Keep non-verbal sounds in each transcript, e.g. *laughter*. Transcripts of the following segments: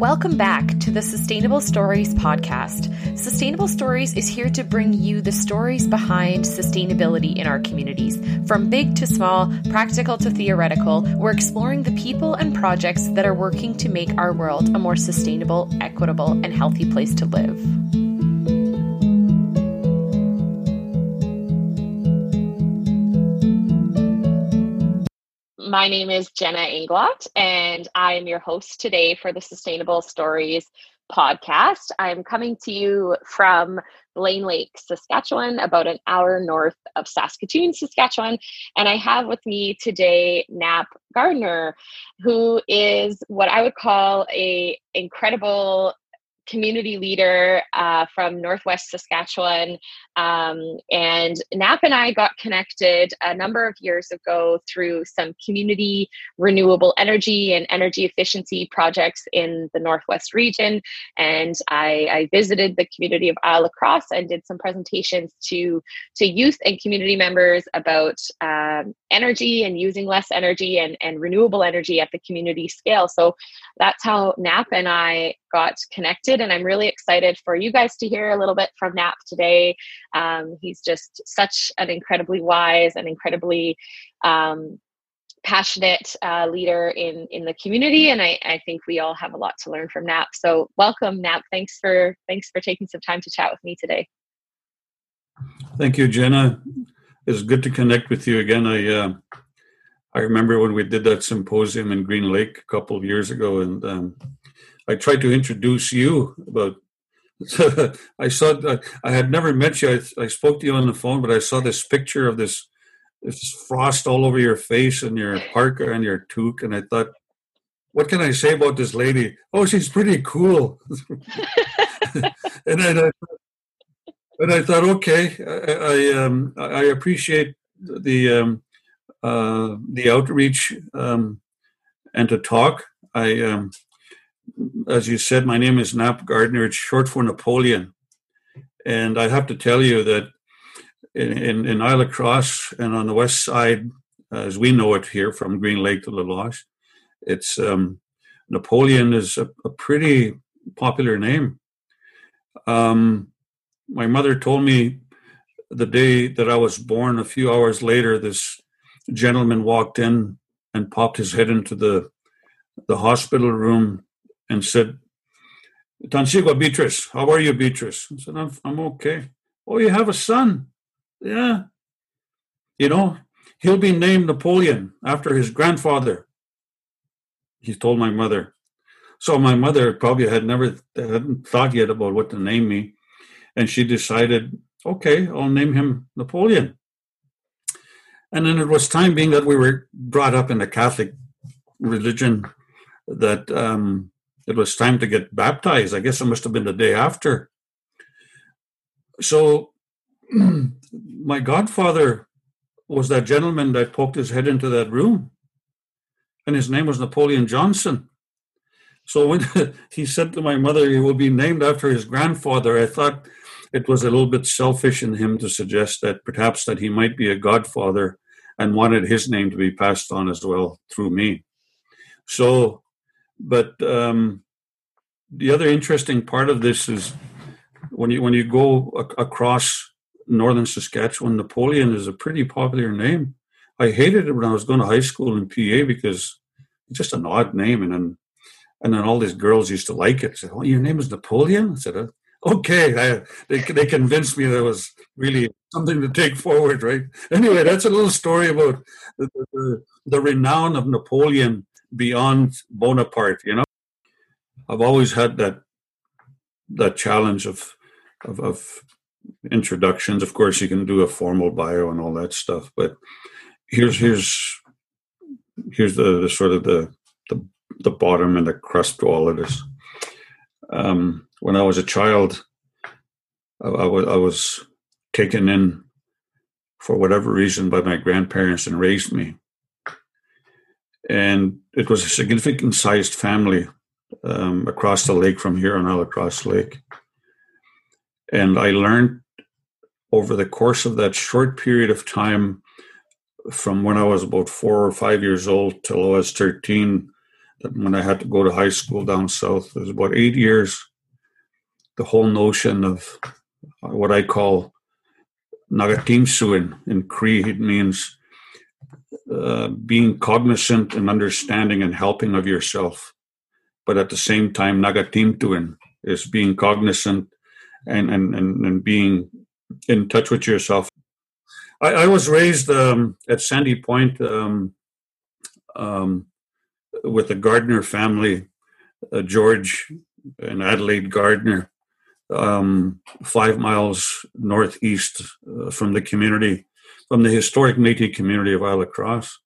Welcome back to the Sustainable Stories podcast. Sustainable Stories is here to bring you the stories behind sustainability in our communities. From big to small, practical to theoretical, we're exploring the people and projects that are working to make our world a more sustainable, equitable, and healthy place to live. My name is Jenna Englot, and I am your host today for the Sustainable Stories podcast. I'm coming to you from Blaine Lake, Saskatchewan, about an hour north of Saskatoon, Saskatchewan. And I have with me today Nap Gardner, who is what I would call a incredible community leader uh, from Northwest Saskatchewan. Um, and Nap and I got connected a number of years ago through some community renewable energy and energy efficiency projects in the Northwest region. And I, I visited the community of Isle La Crosse and did some presentations to, to youth and community members about um, energy and using less energy and, and renewable energy at the community scale. So that's how Nap and I got connected. And I'm really excited for you guys to hear a little bit from Nap today. Um, he's just such an incredibly wise and incredibly um, passionate uh, leader in in the community and I, I think we all have a lot to learn from nap so welcome nap thanks for thanks for taking some time to chat with me today thank you jenna it's good to connect with you again i uh, i remember when we did that symposium in green lake a couple of years ago and um, I tried to introduce you, but *laughs* I saw I had never met you. I, I, spoke to you on the phone, but I saw this picture of this this frost all over your face and your parka and your toque, and I thought, what can I say about this lady? Oh, she's pretty cool. *laughs* and I, and I thought, okay, I I, um, I appreciate the um, uh, the outreach um, and to talk. I um, as you said, my name is Nap Gardner. It's short for Napoleon. And I have to tell you that in, in, in Isle La Crosse and on the west side, as we know it here from Green Lake to La Loche, it's um, Napoleon is a, a, pretty popular name. Um, my mother told me the day that I was born, a few hours later, this gentleman walked in and popped his head into the the hospital room and said, Tansigua Beatrice, how are you, Beatrice? I said, I'm, I'm okay. Oh, you have a son? Yeah. You know, he'll be named Napoleon after his grandfather. He told my mother. So my mother probably had never hadn't thought yet about what to name me. And she decided, okay, I'll name him Napoleon. And then it was time being that we were brought up in the Catholic religion that um, it was time to get baptized. I guess it must have been the day after. So *clears throat* my godfather was that gentleman that poked his head into that room, and his name was Napoleon Johnson. So when *laughs* he said to my mother, he will be named after his grandfather, I thought it was a little bit selfish in him to suggest that perhaps that he might be a godfather and wanted his name to be passed on as well through me. So but um, the other interesting part of this is when you when you go a- across northern Saskatchewan, Napoleon is a pretty popular name. I hated it when I was going to high school in PA because it's just an odd name, and then and then all these girls used to like it. I said, "Oh, your name is Napoleon?" I said, uh, "Okay." I, they they convinced me that was really something to take forward, right? Anyway, that's a little story about the, the, the renown of Napoleon beyond Bonaparte. You know, I've always had that that challenge of, of of, introductions. Of course, you can do a formal bio and all that stuff, but here's here's here's the, the sort of the, the the bottom and the crust to all of this. Um, when I was a child, I, I, was, I was taken in for whatever reason by my grandparents and raised me and it was a significant sized family um, across the lake from here on Isle La Crosse Lake. And I learned over the course of that short period of time, from when I was about four or five years old till I was 13, that when I had to go to high school down south. It was about eight years. The whole notion of what I call nagatimsuin in Cree, it means uh, being cognizant and understanding and helping of yourself. But at the same time, nagatimtuin is being cognizant and, and, and, and being in touch with yourself. I, I was raised um, at Sandy Point um, um, with a Gardner family, uh, George and Adelaide Gardner, um, five miles northeast uh, from the community, from the historic Métis community of Isle Cross.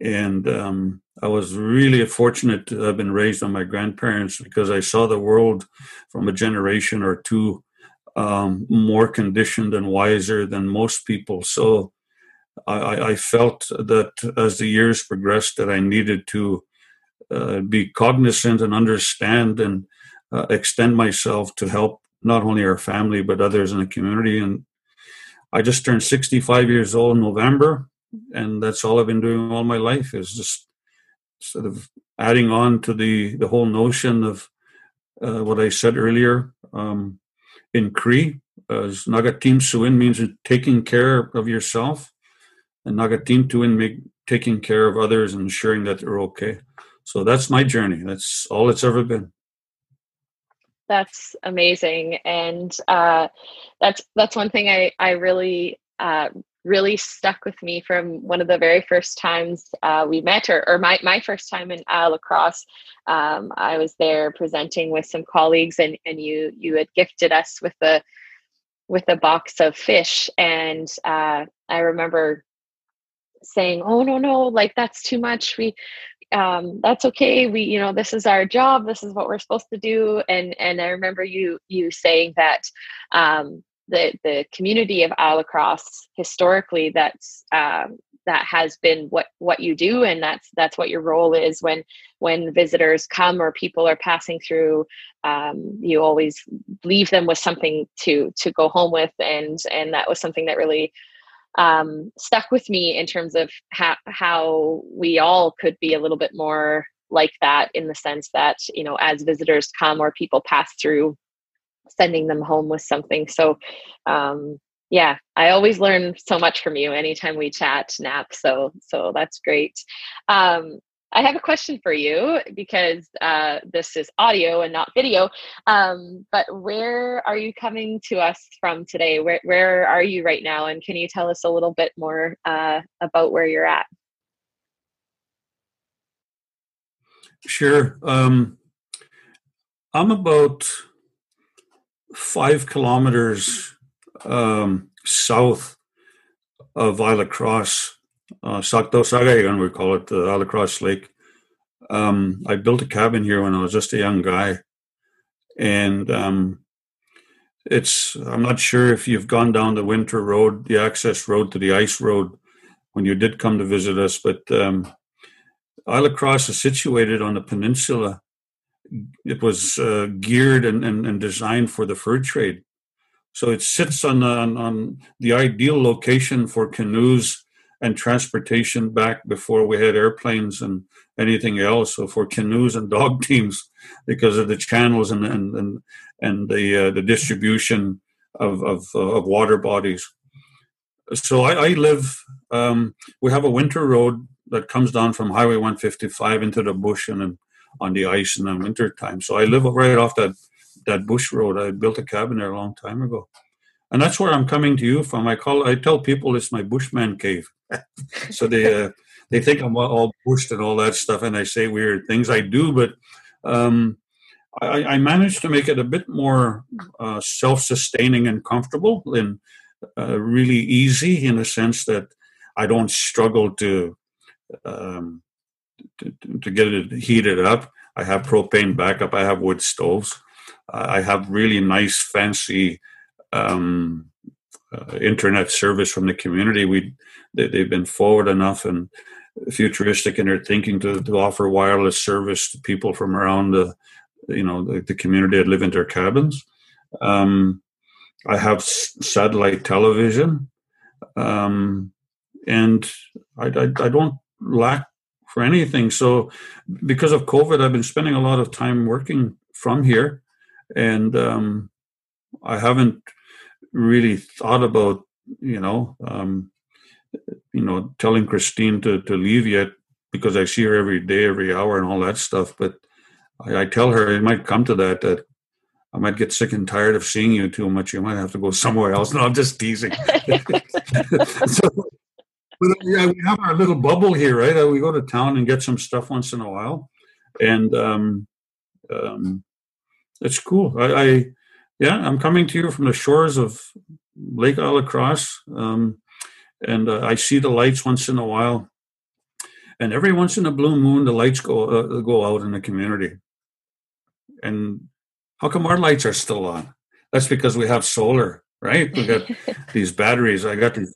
And um, I was really fortunate to have been raised on my grandparents because I saw the world from a generation or two um, more conditioned and wiser than most people. So I, I, felt that as the years progressed, that I needed to uh, be cognizant and understand and uh, extend myself to help not only our family but others in the community. And I just turned 65 years old in November, and that's all I've been doing all my life is just sort of adding on to the the whole notion of uh, what I said earlier. Um, in Cree, as Nagatim Suin means taking care of yourself, and Nagatim Tuin make taking care of others and ensuring that they're okay. So that's my journey. That's all it's ever been. That's amazing, and uh, that's that's one thing I I really uh, really stuck with me from one of the very first times uh, we met, or, or my my first time in uh, La Crosse. Um, I was there presenting with some colleagues, and and you you had gifted us with a with a box of fish, and uh, I remember saying, "Oh no, no, like that's too much. We um, that's okay. We, you know, this is our job. This is what we're supposed to do." And and I remember you you saying that um, the the community of Isle Cross historically that's um, that has been what what you do and that's that's what your role is when when visitors come or people are passing through um, you always leave them with something to to go home with and and that was something that really um, stuck with me in terms of how how we all could be a little bit more like that in the sense that you know as visitors come or people pass through sending them home with something. So um, yeah i always learn so much from you anytime we chat nap so so that's great. Um, I have a question for you because uh, this is audio and not video. Um, but where are you coming to us from today? Where where are you right now? And can you tell us a little bit more uh, about where you're at? Sure. Um, I'm about five kilometers um, south of Isle Cross uh, Sakto we call it, the Isle Cross Lake. Um, I built a cabin here when I was just a young guy. And um, it's, I'm not sure if you've gone down the winter road, the access road to the ice road when you did come to visit us, but um, Cross is situated on a peninsula. It was uh, geared and, and, and, designed for the fur trade. So it sits on, on, on the ideal location for canoes and transportation back before we had airplanes and anything else. So for canoes and dog *laughs* teams, because of the channels and and and, and the uh, the distribution of of, uh, of water bodies. So I, I live. Um, we have a winter road that comes down from Highway 155 into the bush and then on the ice in the winter time. So I live right off that that bush road. I built a cabin there a long time ago and that's where I'm coming to you from. I call I tell people it's my Bushman cave, *laughs* so they uh, they think I'm all bushed and all that stuff, and I say weird things. I do, but um, I, I managed to make it a bit more uh, self-sustaining and comfortable, and uh, really easy in the sense that I don't struggle to, um, to to get it heated up. I have propane backup. I have wood stoves. I have really nice, fancy um, uh, internet service from the community. We they, have been forward enough and futuristic in their thinking to, to offer wireless service to people from around the you know the, the community that live in their cabins. Um, I have satellite television, um, and I, I, I, don't lack for anything. So because of COVID, I've been spending a lot of time working from here, and um, I haven't really thought about you know um, you know telling Christine to to leave yet because I see her every day, every hour, and all that stuff. But I, I tell her it might come to that that I might get sick and tired of seeing you too much. You might have to go *laughs* somewhere else. No, I'm just teasing. *laughs* so, but yeah, we have our little bubble here, right? Uh, we go to town and get some stuff once in a while, and um, um, it's cool. I, I, yeah, I'm coming to you from the shores of Lake Isle La Crosse, um, and uh, I see the lights once in a while, and every once in a blue moon, the lights go uh, go out in the community, and how come our lights are still on? That's because we have solar, right? We got *laughs* these batteries. I got these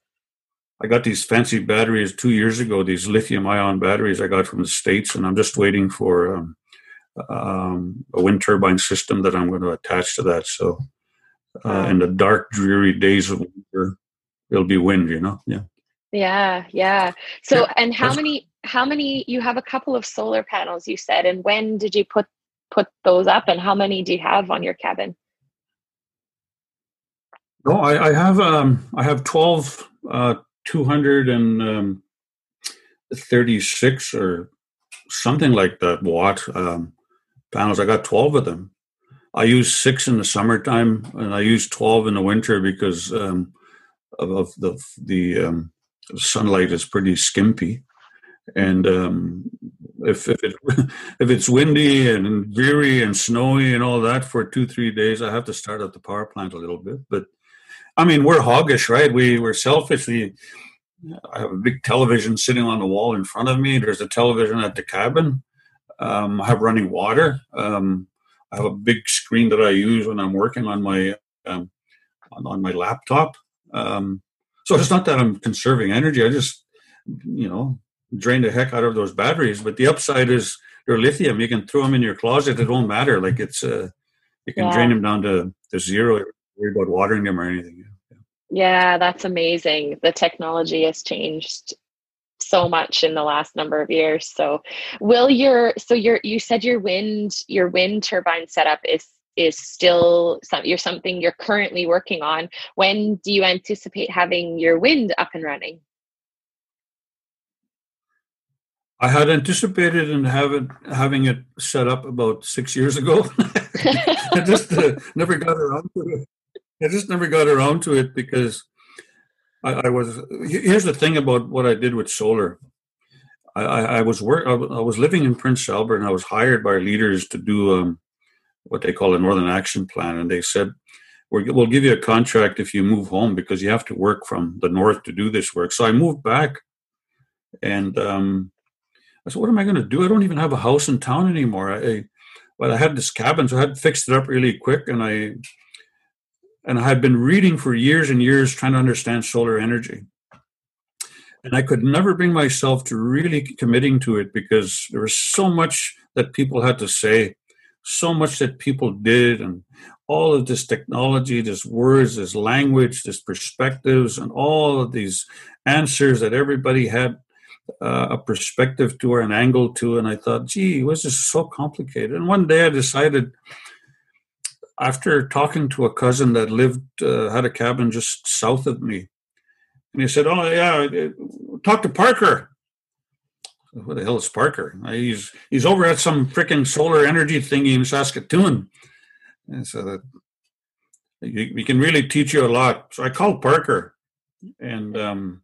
I got these fancy batteries two years ago, these lithium ion batteries I got from the States, and I'm just waiting for um, um, a wind turbine system that I'm going to attach to that. So, uh, in the dark, dreary days of winter, it'll be wind, you know? Yeah. Yeah, yeah. So, yeah, and how many, how many, you have a couple of solar panels, you said, and when did you put put those up and how many do you have on your cabin no i, I have um i have 12 uh 236 um, or something like that watt um, panels i got 12 of them i use six in the summertime and i use 12 in the winter because um, of, the the um, sunlight is pretty skimpy and um, if if, it, *laughs* if it's windy and dreary and snowy and all that for two three days, I have to start at the power plant a little bit. But I mean, we're hoggish, right? We we're selfish. We, I have a big television sitting on the wall in front of me. There's a television at the cabin. Um, I have running water. Um, I have a big screen that I use when I'm working on my um, on, on, my laptop. Um, so it's not that I'm conserving energy. I just, you know, drain the heck out of those batteries. But the upside is they're lithium. You can throw them in your closet. It won't matter. Like it's uh, you can yeah. drain them down to, to zero. Worry about watering them or anything. Yeah. yeah, that's amazing. The technology has changed so much in the last number of years. So will your so your you said your wind your wind turbine setup is is still some you're something you're currently working on. When do you anticipate having your wind up and running? I had anticipated and having having it set up about six years ago. *laughs* *laughs* I just uh, never got around to it. I just never got around to it because I, I, was. Here's the thing about what I did with solar. I, I, I was work. I was living in Prince Albert, and I was hired by leaders to do um, what they call a Northern Action Plan, and they said. We'll give you a contract if you move home because you have to work from the north to do this work. So I moved back, and um, I said, what am I going to do? I don't even have a house in town anymore. I, but I had this cabin, so I had fixed it up really quick, and I and I had been reading for years and years trying to understand solar energy. And I could never bring myself to really committing to it because there was so much that people had to say, so much that people did, and all of this technology, this words, this language, this perspectives, and all of these answers that everybody had uh, a perspective to or an angle to, and I thought, gee, it was this so complicated? And one day I decided, after talking to a cousin that lived uh, had a cabin just south of me, and he said, "Oh yeah, talk to Parker." What the hell is Parker? He's he's over at some freaking solar energy thingy in Saskatoon. And so that we can really teach you a lot. So I called Parker, and um,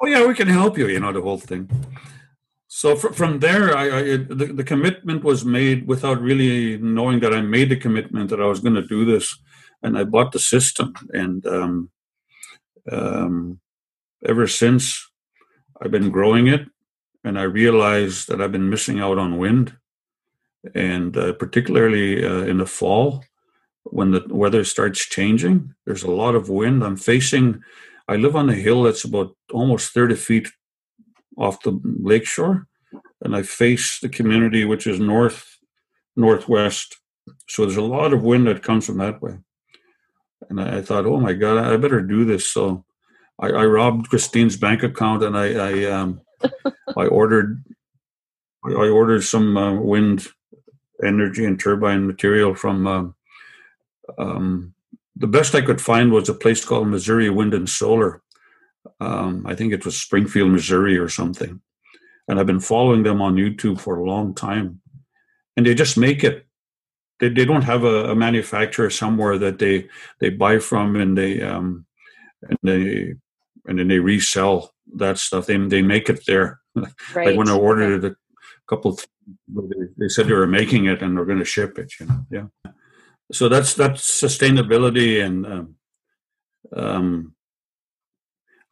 oh yeah, we can help you. You know the whole thing. So fr- from there, I, I the, the commitment was made without really knowing that I made the commitment that I was going to do this, and I bought the system. And um, um, ever since, I've been growing it, and I realized that I've been missing out on wind, and uh, particularly uh, in the fall when the weather starts changing. There's a lot of wind. I'm facing I live on a hill that's about almost 30 feet off the lakeshore, and I face the community, which is north northwest. So there's a lot of wind that comes from that way. And I, thought, oh my God, I better do this. So I, I robbed Christine's bank account and I I, um, I ordered I ordered some uh, wind energy and turbine material from. Um, um, the best I could find was a place called Missouri Wind and Solar. Um, I think it was Springfield, Missouri, or something. And I've been following them on YouTube for a long time, and they just make it. They, they don't have a, a manufacturer somewhere that they they buy from and they um, and they and then they resell that stuff. They they make it there. Right. *laughs* like when I ordered it a couple, of, they, they said they were making it and they're going to ship it. You know, yeah. So that's that's sustainability, and um, um,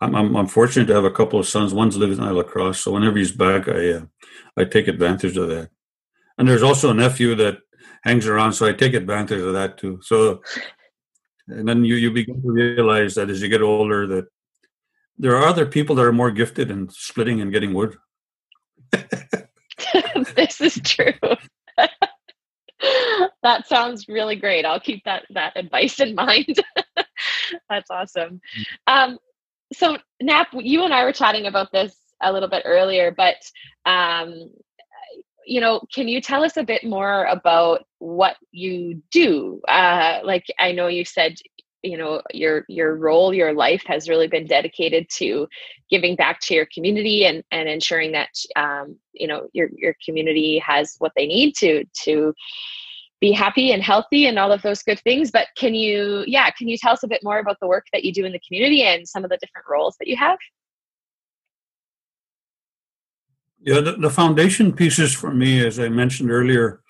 I'm, I'm, I'm fortunate to have a couple of sons. One's living in La Crosse, so whenever he's back, I uh, I take advantage of that. And there's also a nephew that hangs around, so I take advantage of that too. So, and then you you begin to realize that as you get older, that there are other people that are more gifted in splitting and getting wood. *laughs* this is true. *laughs* that sounds really great. I'll keep that that advice in *laughs* mind. That's awesome. Um, so Nap, you and I were chatting about this a little bit earlier, but um, you know, can you tell us a bit more about what you do? Uh, like I know you said you know your your role your life has really been dedicated to giving back to your community and and ensuring that um, you know your your community has what they need to to be happy and healthy and all of those good things but can you yeah can you tell us a bit more about the work that you do in the community and some of the different roles that you have yeah the, the foundation pieces for me as i mentioned earlier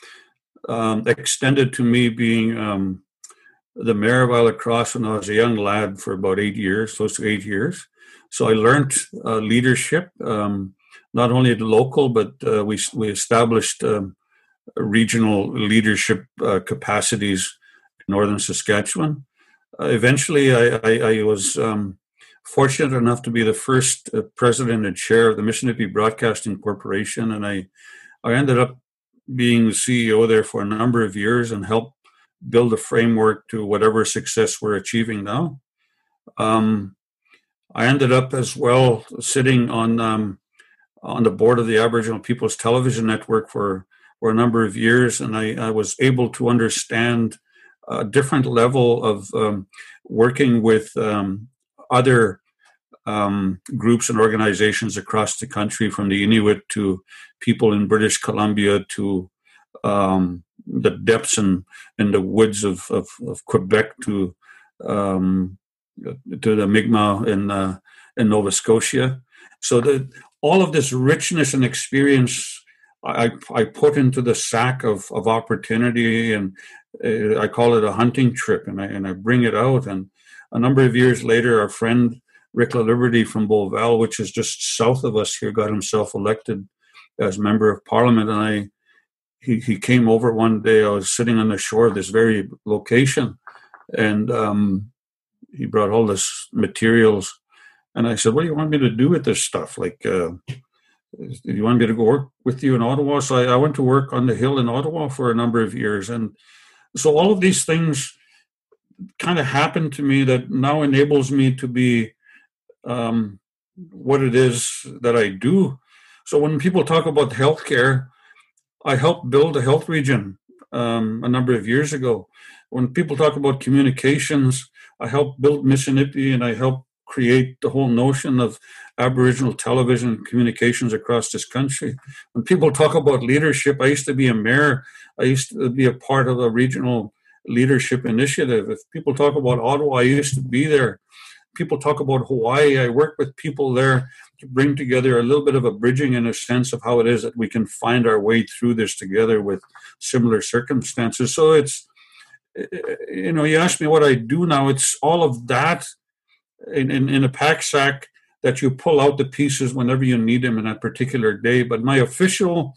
um, extended to me being um, the mayor of Isle Crosse when I was a young lad for about eight years, close to eight years. So I learned uh, leadership, um, not only at the local, but uh, we we established um, regional leadership uh, capacities in northern Saskatchewan. Uh, eventually, I, I, I was um, fortunate enough to be the first uh, president and chair of the Missinipi Broadcasting Corporation, and I I ended up being the CEO there for a number of years and helped build a framework to whatever success we're achieving now. Um, I ended up as well sitting on um, on the board of the Aboriginal People's Television Network for for a number of years, and I, I was able to understand a different level of um, working with um, other um, groups and organizations across the country, from the Inuit to people in British Columbia to um, the depths and the woods of, of, of Quebec to um, to the Mi'kmaq in uh, in Nova Scotia. So that all of this richness and experience I, I put into the sack of, of opportunity and uh, I call it a hunting trip and I, and I bring it out. And a number of years later, our friend Rick Laliberte from Beauval, which is just south of us here, got himself elected as member of parliament. And I he, he came over one day. I was sitting on the shore of this very location, and um, he brought all this materials. And I said, "What do you want me to do with this stuff? Like, uh, do you want me to go work with you in Ottawa?" So I, I went to work on the hill in Ottawa for a number of years, and so all of these things kind of happened to me that now enables me to be um, what it is that I do. So when people talk about healthcare, I helped build a health region um, a number of years ago. When people talk about communications, I helped build Missinipi and I helped create the whole notion of Aboriginal television communications across this country. When people talk about leadership, I used to be a mayor, I used to be a part of a regional leadership initiative. If people talk about Ottawa, I used to be there. People talk about Hawaii, I work with people there to bring together a little bit of a bridging in a sense of how it is that we can find our way through this together with similar circumstances. So it's, you know, you ask me what I do now, it's all of that in, in, in a pack sack that you pull out the pieces whenever you need them in that particular day. But my official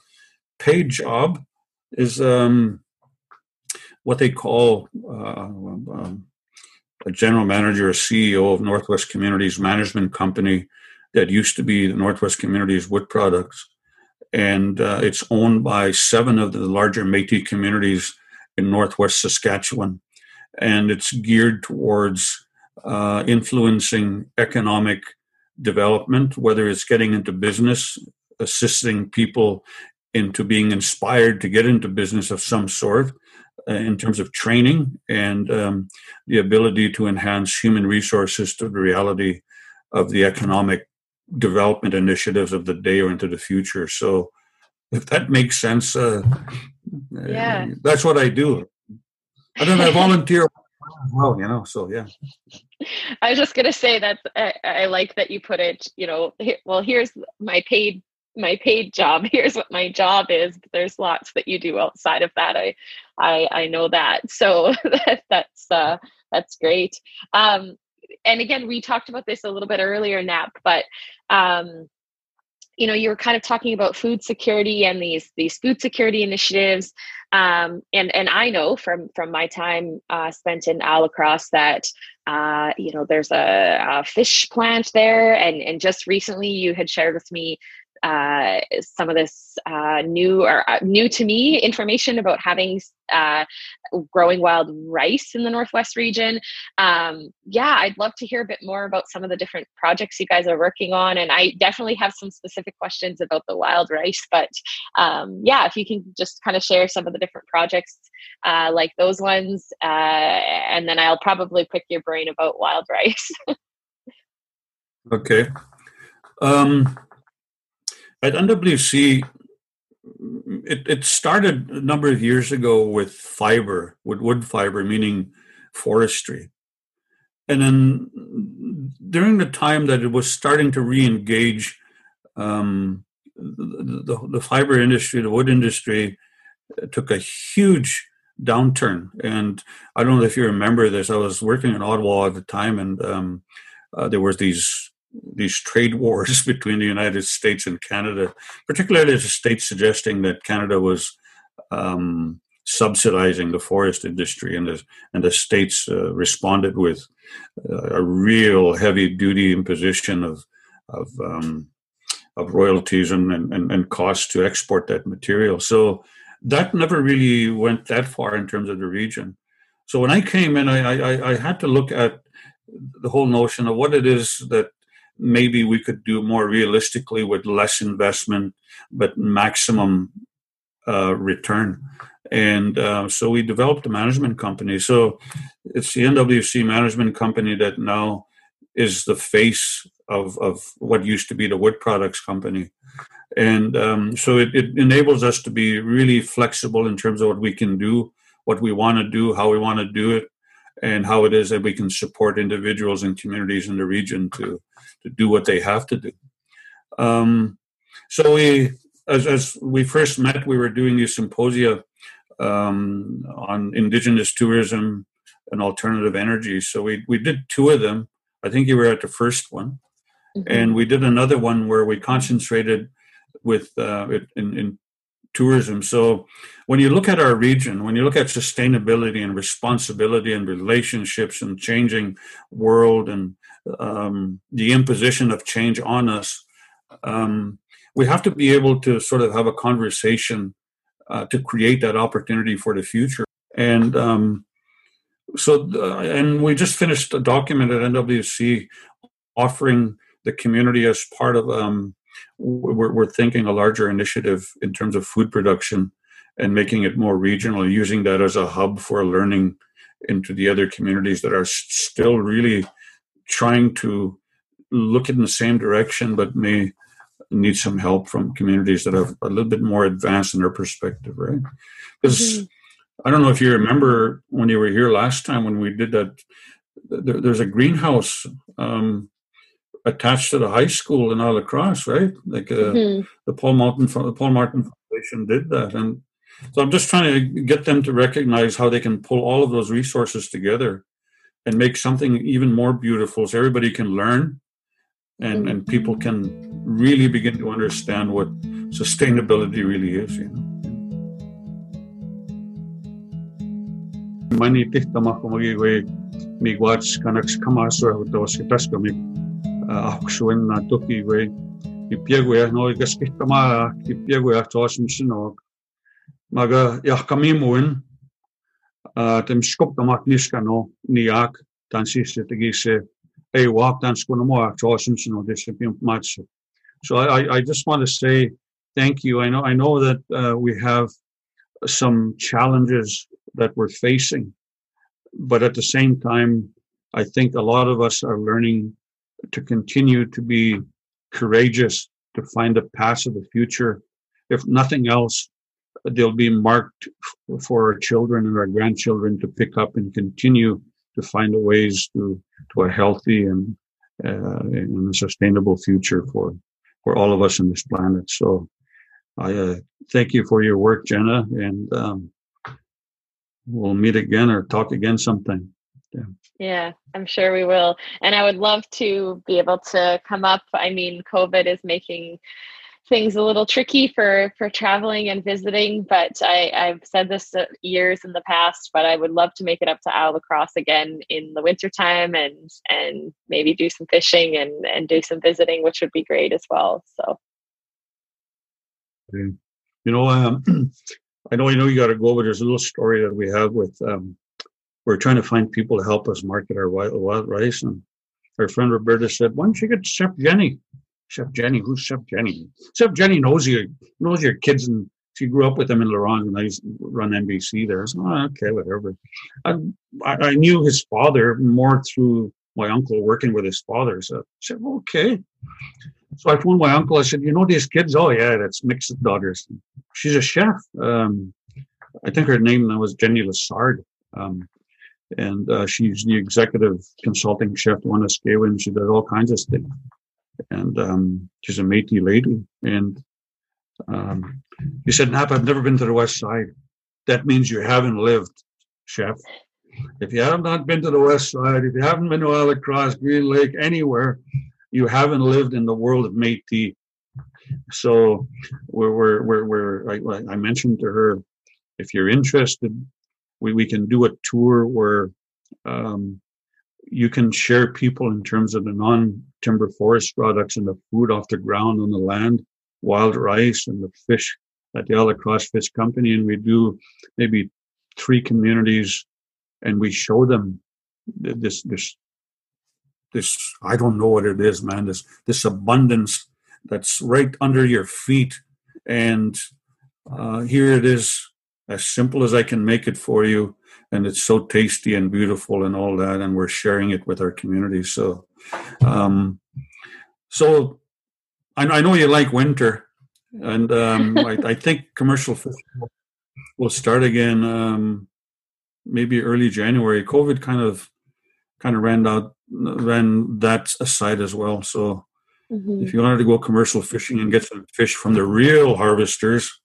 paid job is um, what they call uh, um, a general manager, a CEO of Northwest Communities Management Company that used to be the Northwest Communities Wood Products. And uh, it's owned by seven of the larger Metis communities in Northwest Saskatchewan. And it's geared towards uh, influencing economic development, whether it's getting into business, assisting people into being inspired to get into business of some sort uh, in terms of training and um, the ability to enhance human resources to the reality of the economic development initiatives of the day or into the future. So, if that makes sense, uh, yeah, that's what I do. I don't know, volunteer well, you know, so yeah. *laughs* I was just gonna say that I, I like that you put it. You know, well, here's my paid my paid job *laughs* here's what my job is there's lots that you do outside of that i i i know that so *laughs* that, that's uh that's great um and again we talked about this a little bit earlier nap but um you know you were kind of talking about food security and these these food security initiatives. Um, and and I know from from my time uh, spent in Alacross that uh, you know there's a, a, fish plant there, and and just recently you had shared with me uh, some of this uh, new or uh, new to me information about having uh, growing wild rice in the Northwest region. Um, yeah, I'd love to hear a bit more about some of the different projects you guys are working on. And I definitely have some specific questions about the wild rice. But um, yeah, if you can just kind of share some of the different projects uh, like those ones, and then I'll probably pick your brain about wild rice. *laughs* okay. Um, at NWC, it, it started a number of years ago with fiber, with wood fiber, meaning forestry. And then during the time that it was starting to re engage um, the, the, the, fiber industry, the wood industry took a huge downturn. And I don't know if you remember this, I was working in Ottawa at the time, and um, uh, there was these these trade wars *laughs* between the United States and Canada, particularly the states suggesting that Canada was um, subsidizing the forest industry, and the and the states uh, responded with uh, a real heavy duty imposition of of um, of royalties and, and, and costs to export that material. So that never really went that far in terms of the region. So when I came in, I, I, I had to look at the whole notion of what it is that maybe we could do more realistically with less investment but maximum uh, return. And uh, so we developed a management company. So it's the nwc management company that now is the face of, of what used to be the wood products company. And um, so it, it enables us to be really flexible in terms of what we can do what we want to do how we want to do it and how it is that we can support individuals and communities in the region to to do what they have to do. Um, so we, as, as we first met, we were doing these symposia um, on indigenous tourism and alternative energy. So we we did two of them. I think you were at the first one, mm-hmm. and we did another one where we concentrated with uh, in, in tourism. So when you look at our region, when you look at sustainability and responsibility and relationships and changing world and um, the imposition of change on us, um, we have to be able to sort of have a conversation uh, to create that opportunity for the future. And um, so, uh, and we just finished a document at NWC offering the community as part of um, we're, we're thinking a larger initiative in terms of food production and making it more regional, using that as a hub for learning into the other communities that are still really trying to look in the same direction but may need some help from communities that are a little bit more advanced in their perspective, right? Because mm-hmm. I don't know if you remember when you were here last time when we did that. There, there's a greenhouse um, attached to the high school in Alacross, right? Like uh, mm-hmm. the Paul Martin the Paul Martin Foundation did that, and so I'm just trying to get them to recognize how they can pull all of those resources together and make something even more beautiful, so everybody can learn, and and mm-hmm. people can really begin to understand what sustainability really is. You know. Mani tihta makumagi we migwats kanaks kamasura hutos kitaska mig ahksuin na toki we i piaguja no ikas kihtama i piaguja toasm sinog maga niskano niak dan te gise dan sinog this match so I, I just want to say thank you. I know I know that uh, we have some challenges that we're facing, but at the same time, I think a lot of us are learning to continue to be courageous to find a path of the future. If nothing else, they'll be marked for our children and our grandchildren to pick up and continue to find ways to to a healthy and uh, and a sustainable future for for all of us on this planet. So I uh, thank you for your work, Jenna, and um, we'll meet again or talk again sometime. Yeah. yeah, I'm sure we will. And I would love to be able to come up. I mean, COVID is making things a little tricky for for traveling and visiting but I, i've said this years in the past but i would love to make it up to isle La Crosse again in the wintertime and and maybe do some fishing and and do some visiting which would be great as well so. You know um, *clears throat* i know you know you got to go but there's a little story that we have with um, we're trying to find people to help us market our wild, wild rice and our friend roberta said why don't you get chef jenny Chef Jenny. Who's Chef Jenny? Chef Jenny knows you, knows your kids, and she grew up with them in La Ronge, and I used to run MBC there. So oh, okay, whatever. I, I, knew his father more through my uncle working with his father. So I said, okay. So I phoned my uncle. I said, you know these kids? Oh yeah, that's mixed daughters. She's a chef. Um, I think her name was Jenny Lessard. Um, and uh, she's the executive consulting chef to Wanuskewin. She does all kinds of things and um, she's a Métis lady. And um, he said, Nap, I've never been to the West Side. That means you haven't lived, chef. If you have not been to the West Side, if you haven't been to Isle La Crosse, Green Lake, anywhere, you haven't lived in the world of Métis. So we're, we're, we're, we're I, I mentioned to her, if you're interested, we, we can do a tour where um, you can share people in terms of the non-timber forest products and the food off the ground on the land, wild rice and the fish at the Isle La Crosse Fish Company. And we do maybe three communities and we show them this, this, this, I don't know what it is, man, this, this abundance that's right under your feet. And uh, here it is, as simple as I can make it for you. And it's so tasty and beautiful and all that. And we're sharing it with our community. So um so i, I know you like winter. And um *laughs* I, I, think commercial fishing will start again um maybe early january. Covid kind of kind of ran out ran that aside as well. So mm-hmm. if you wanted to go commercial fishing and get some fish from the real harvesters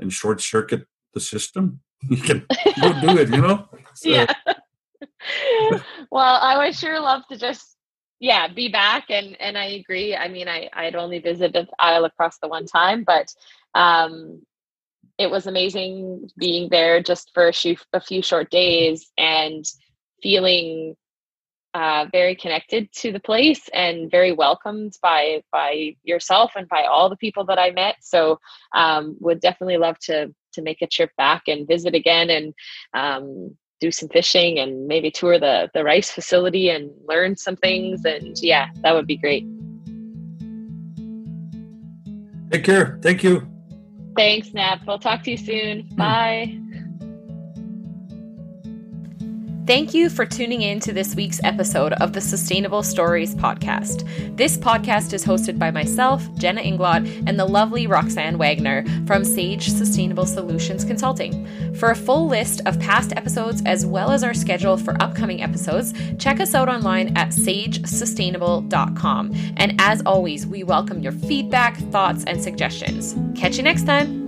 and short circuit the system you can *laughs* go do it, you know? So. Yeah. *laughs* well, I would sure love to just yeah be back and and I agree. I mean, I I'd only visited Isle La Crosse the one time, but um it was amazing being there just for a few, a few short days and feeling uh, very connected to the place and very welcomed by by yourself and by all the people that I met. So um, would definitely love to to make a trip back and visit again and um, do some fishing and maybe tour the the rice facility and learn some things. And yeah that would be great. Take care. Thank you. Thanks nap we'll talk to you soon. Hmm. bye Thank you for tuning in to this week's episode of the Sustainable Stories podcast. This podcast is hosted by myself, Jenna Inglot, and the lovely Roxanne Wagner from Sage Sustainable Solutions Consulting. For a full list of past episodes as well as our schedule for upcoming episodes, check us out online at sagesustainable.com. And as always, we welcome your feedback, thoughts, and suggestions. Catch you next time.